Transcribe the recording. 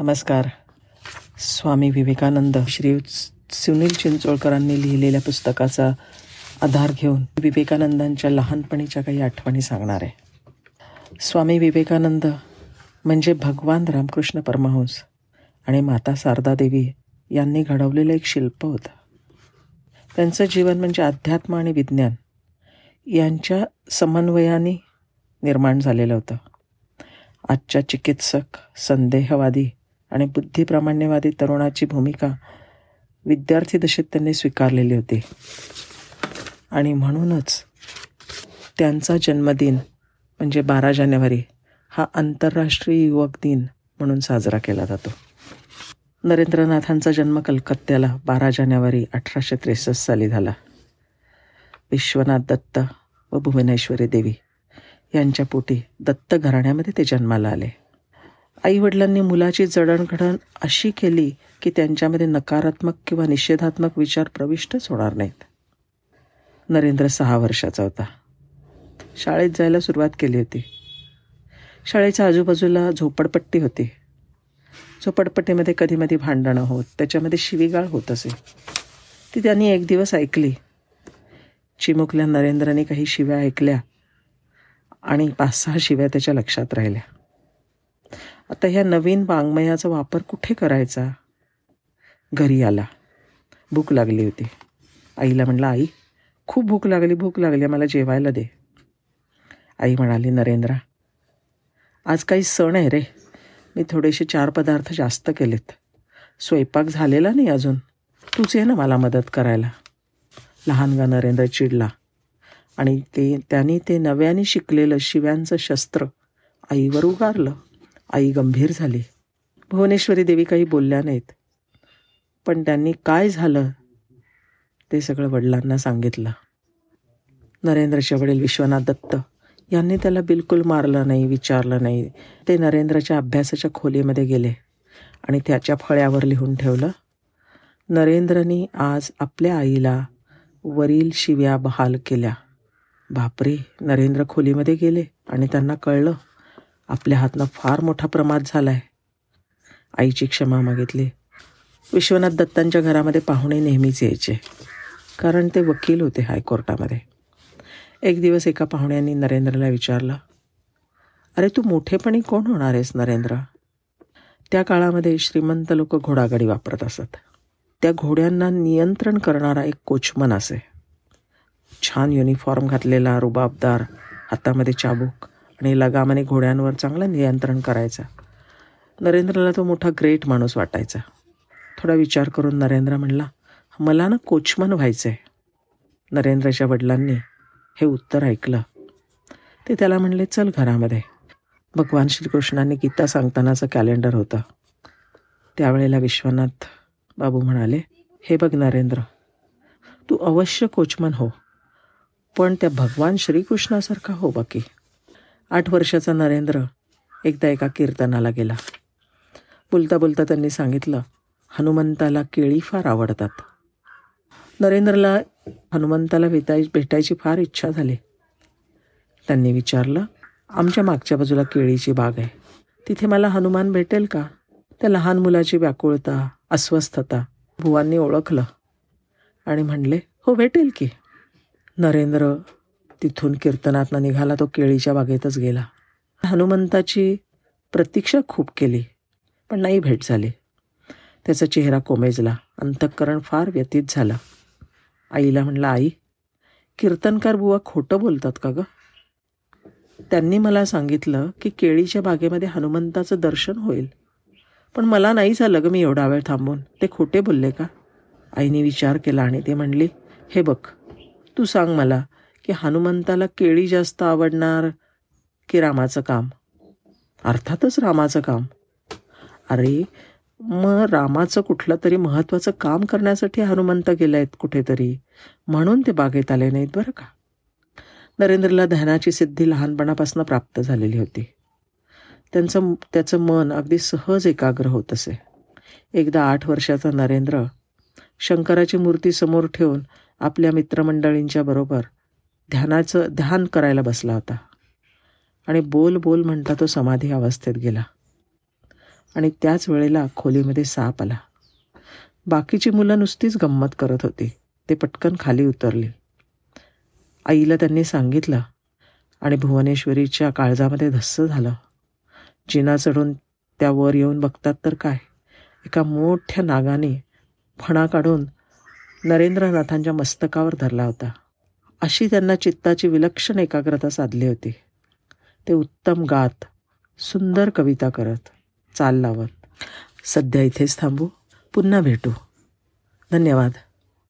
नमस्कार. स्वामी विवेकानंद श्री सुनील चिंचोळकरांनी लिहिलेल्या पुस्तकाचा आधार घेऊन विवेकानंदांच्या लहानपणीच्या काही आठवणी सांगणार आहे. स्वामी विवेकानंद म्हणजे भगवान रामकृष्ण परमहंस आणि माता शारदा देवी यांनी घडवलेलं एक शिल्प होतं. त्यांचं जीवन म्हणजे अध्यात्म आणि विज्ञान यांच्या समन्वयाने निर्माण झालेलं होतं. आजच्या चिकित्सक संदेहवादी आणि बुद्धिप्रामाण्यवादी तरुणाची भूमिका विद्यार्थी दशेत त्यांनी स्वीकारलेली होती. आणि म्हणूनच त्यांचा जन्मदिन म्हणजे बारा जानेवारी हा आंतरराष्ट्रीय युवक दिन म्हणून साजरा केला जातो. नरेंद्रनाथांचा जन्म कलकत्त्याला बारा जानेवारी अठराशे त्रेसष्ट साली झाला. विश्वनाथ दत्त व भुवनेश्वरी देवी यांच्या पोटी दत्त घराण्यामध्ये ते जन्माला आले. आईवडिलांनी मुलाची जडणघडण अशी केली की त्यांच्यामध्ये नकारात्मक किंवा निषेधात्मक विचार प्रविष्टच होणार नाहीत. नरेंद्र सहा वर्षाचा होता. शाळेत जायला सुरुवात केली होती. शाळेच्या आजूबाजूला झोपडपट्टी होती. झोपडपट्टीमध्ये कधी मधी भांडणं होत त्याच्यामध्ये शिवीगाळ होत असे. ती त्यांनी एक दिवस ऐकली. चिमुकल्या नरेंद्रने काही शिव्या ऐकल्या आणि पाच सहा शिव्या त्याच्या लक्षात राहिल्या. आता ह्या नवीन वाङ्मयाचा वापर कुठे करायचा? घरी आला. भूक लागली होती. आईला म्हणलं आई खूप भूक लागली भूक लागली मला जेवायला दे. आई म्हणाली नरेंद्रा आज काही सण आहे रे. मी थोडेसे चार पदार्थ जास्त केलेत. स्वयंपाक झालेला नाही अजून. तूच ये ना मला मदत करायला. लहानगा नरेंद्र चिडला. आणि ते त्यांनी ते नव्याने शिकलेलं शिव्यांचं शस्त्र आईवर उगारलं. आई गंभीर झाली. भुवनेश्वरी देवी काही बोलल्या नाहीत. पण त्यांनी काय झालं ते सगळं वडिलांना सांगितलं. नरेंद्रचे वडील विश्वनाथ दत्त यांनी त्याला बिलकुल मारलं नाही विचारलं नाही. ते नरेंद्रच्या अभ्यासाच्या खोलीमध्ये गेले आणि त्याच्या फळ्यावर लिहून ठेवलं नरेंद्रनी आज आपल्या आईला वरील शिव्या बहाल केल्या. बापरे नरेंद्र खोलीमध्ये गेले आणि त्यांना कळलं आपल्या हातनं फार मोठा प्रमाद झाला आहे आईची क्षमा मागितली. विश्वनाथ दत्तांच्या घरामध्ये पाहुणे नेहमीच यायचे. कारण ते वकील होते हायकोर्टामध्ये. एक दिवस एका पाहुण्यांनी नरेंद्रला विचारलं अरे तू मोठेपणी कोण होणार आहेस नरेंद्र? त्या काळामध्ये श्रीमंत लोक घोडागाडी वापरत असत. त्या घोड्यांना नियंत्रण करणारा एक कोचमन असे. छान युनिफॉर्म घातलेला रुबाबदार हातामध्ये चाबूक. आणि लगामाने घोड्यांवर चांगलं नियंत्रण करायचा. नरेंद्रला तो मोठा ग्रेट माणूस वाटायचा. थोडा विचार करून नरेंद्र म्हणला मला ना कोचमन व्हायचं आहे नरेंद्रच्या वडिलांनी हे उत्तर ऐकलं. ते त्याला म्हणले चल घरामध्ये. भगवान श्रीकृष्णांनी गीता सांगतानाचं कॅलेंडर होतं. त्यावेळेला विश्वनाथ बाबू म्हणाले हे बघ नरेंद्र तू अवश्य कोचमन हो पण त्या भगवान श्रीकृष्णासारखा हो बाकी. आठ वर्षाचा नरेंद्र एकदा एका कीर्तनाला गेला. बोलता बोलता त्यांनी सांगितलं हनुमंताला केळी फार आवडतात. नरेंद्रला हनुमंताला भेटाय भेटायची फार इच्छा झाली. त्यांनी विचारलं आमच्या मागच्या बाजूला केळीची बाग आहे. तिथे मला हनुमान भेटेल का? त्या लहान मुलाची व्याकुळता अस्वस्थता भुवांनी ओळखलं. आणि म्हणले हो भेटेल की. नरेंद्र तिथून कीर्तनातनं निघाला तो केळीच्या बागेतच गेला. हनुमंताची प्रतीक्षा खूप केली पण नाही भेट झाली. त्याचा चेहरा कोमेजला अंतःकरण फार व्यतीत झाला. आईला म्हणलं आई कीर्तनकार बुवा खोटं बोलतात का गं? त्यांनी मला सांगितलं की केळीच्या बागेमध्ये हनुमंताचं दर्शन होईल पण मला नाही झालं ग मी एवढा वेळ थांबून. ते खोटे बोलले का? आईने विचार केला आणि ते म्हणली हे बघ तू सांग मला की हनुमंताला केळी जास्त आवडणार की रामाचं काम? अर्थातच रामाचं काम. अरे मग रामाचं कुठलं तरी महत्त्वाचं काम करण्यासाठी हनुमंत गेले आहेत कुठेतरी. म्हणून ते बागेत आले नाहीत बरं का? नरेंद्रला ध्यानाची सिद्धी लहानपणापासून प्राप्त झालेली होती. त्यांचं त्याचं मन अगदी सहज एकाग्र होत असे. एकदा आठ वर्षाचा नरेंद्र शंकराची मूर्ती समोर ठेवून आपल्या मित्रमंडळींच्या बरोबर ध्यानाचं ध्यान करायला बसला होता. आणि बोल बोल म्हणता तो समाधी अवस्थेत गेला. आणि त्याच वेळेला खोलीमध्ये साप आला. बाकीची मुलं नुसतीच गंमत करत होती. ते पटकन खाली उतरली. आईला त्यांनी सांगितलं आणि भुवनेश्वरीच्या काळजामध्ये धस्स झालं. जिना चढून त्या वर येऊन बघतात तर काय? एका मोठ्या नागाने फणा काढून नरेंद्रनाथांच्या मस्तकावर धरला होता. अशी त्यांना चित्ताची विलक्षण एकाग्रता साधली होती. ते उत्तम गात सुंदर कविता करत चाल लावत. सध्या इथेच थांबू पुन्हा भेटू. धन्यवाद.